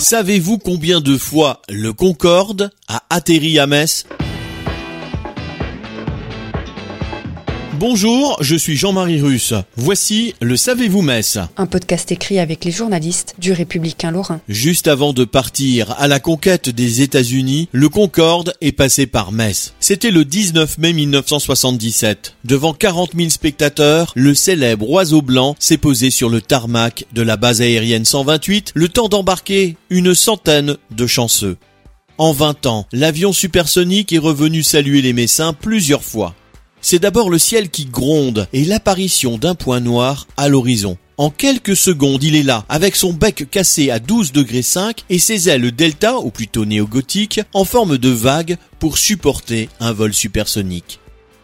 Savez-vous combien de fois le Concorde a atterri à Metz? Bonjour, je suis Jean-Marie Russe. Voici le Savez-vous Metz Un podcast écrit avec les journalistes du Républicain Lorrain. Juste avant de partir à la conquête des États-Unis, le Concorde est passé par Metz. C'était le 19 mai 1977. Devant 40 000 spectateurs, le célèbre oiseau blanc s'est posé sur le tarmac de la base aérienne 128, le temps d'embarquer une centaine de chanceux. En 20 ans, l'avion supersonique est revenu saluer les Messins plusieurs fois. C'est d'abord le ciel qui gronde et l'apparition d'un point noir à l'horizon. En quelques secondes, il est là, avec son bec cassé à 12 degrés 5 et ses ailes delta, ou plutôt néo-gothiques, en forme de vague pour supporter un vol supersonique.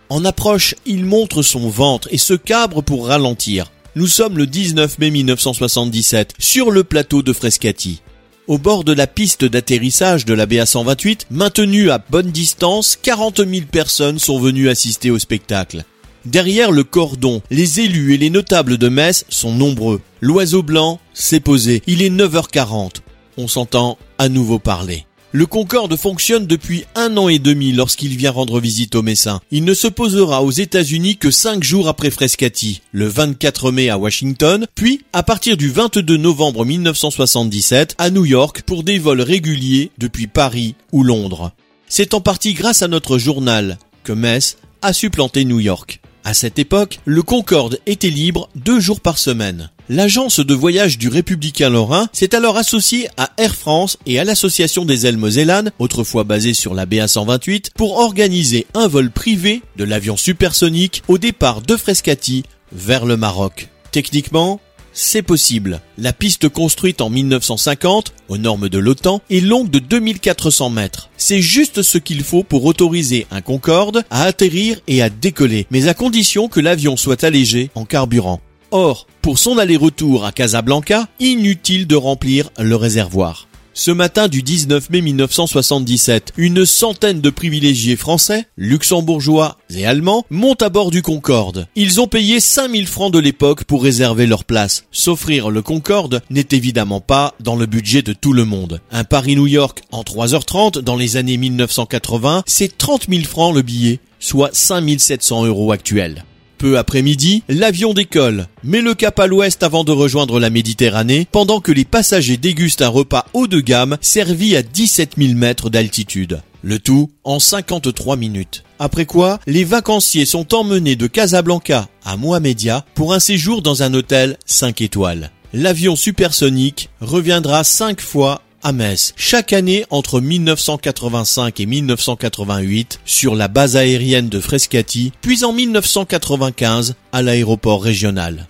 En approche, il montre son ventre et se cabre pour ralentir. Nous sommes le 19 mai 1977, sur le plateau de Frescati. Au bord de la piste d'atterrissage de la BA-128, maintenue à bonne distance, 40 000 personnes sont venues assister au spectacle. Derrière le cordon, les élus et les notables de Metz sont nombreux. L'oiseau blanc s'est posé. Il est 9h40. On s'entend à nouveau parler. Le Concorde fonctionne depuis un an et demi lorsqu'il vient rendre visite aux Messins. Il ne se posera aux États-Unis que cinq jours après Frescati, le 24 mai à Washington, puis à partir du 22 novembre 1977 à New York pour des vols réguliers depuis Paris ou Londres. C'est en partie grâce à notre journal que Metz a supplanté New York. À cette époque, le Concorde était libre deux jours par semaine. L'agence de voyage du Républicain Lorrain s'est alors associée à Air France et à l'Association des ailes Mosellanes, autrefois basée sur la BA128, pour organiser un vol privé de l'avion supersonique au départ de Frescati vers le Maroc. Techniquement, c'est possible. La piste construite en 1950, aux normes de l'OTAN, est longue de 2400 mètres. C'est juste ce qu'il faut pour autoriser un Concorde à atterrir et à décoller, mais à condition que l'avion soit allégé en carburant. Or, pour son aller-retour à Casablanca, inutile de remplir le réservoir. Ce matin du 19 mai 1977, une centaine de privilégiés français, luxembourgeois et allemands montent à bord du Concorde. Ils ont payé 5000 francs de l'époque pour réserver leur place. S'offrir le Concorde n'est évidemment pas dans le budget de tout le monde. Un Paris-New York en 3h30 dans les années 1980, c'est 30 000 francs le billet, soit 5700 euros actuels. Peu après-midi, l'avion décolle, met le cap à l'ouest avant de rejoindre la Méditerranée, pendant que les passagers dégustent un repas haut de gamme servi à 17 000 mètres d'altitude. Le tout en 53 minutes. Après quoi, les vacanciers sont emmenés de Casablanca à Mohamedia pour un séjour dans un hôtel 5 étoiles. L'avion supersonique reviendra 5 fois à Metz, chaque année entre 1985 et 1988 sur la base aérienne de Frescati, puis en 1995 à l'aéroport régional.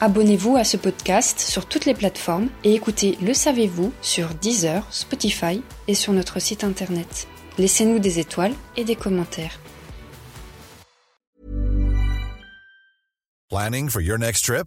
Abonnez-vous à ce podcast sur toutes les plateformes et écoutez Le Savez-vous sur Deezer, Spotify et sur notre site internet. Laissez-nous des étoiles et des commentaires. Planning for your next trip?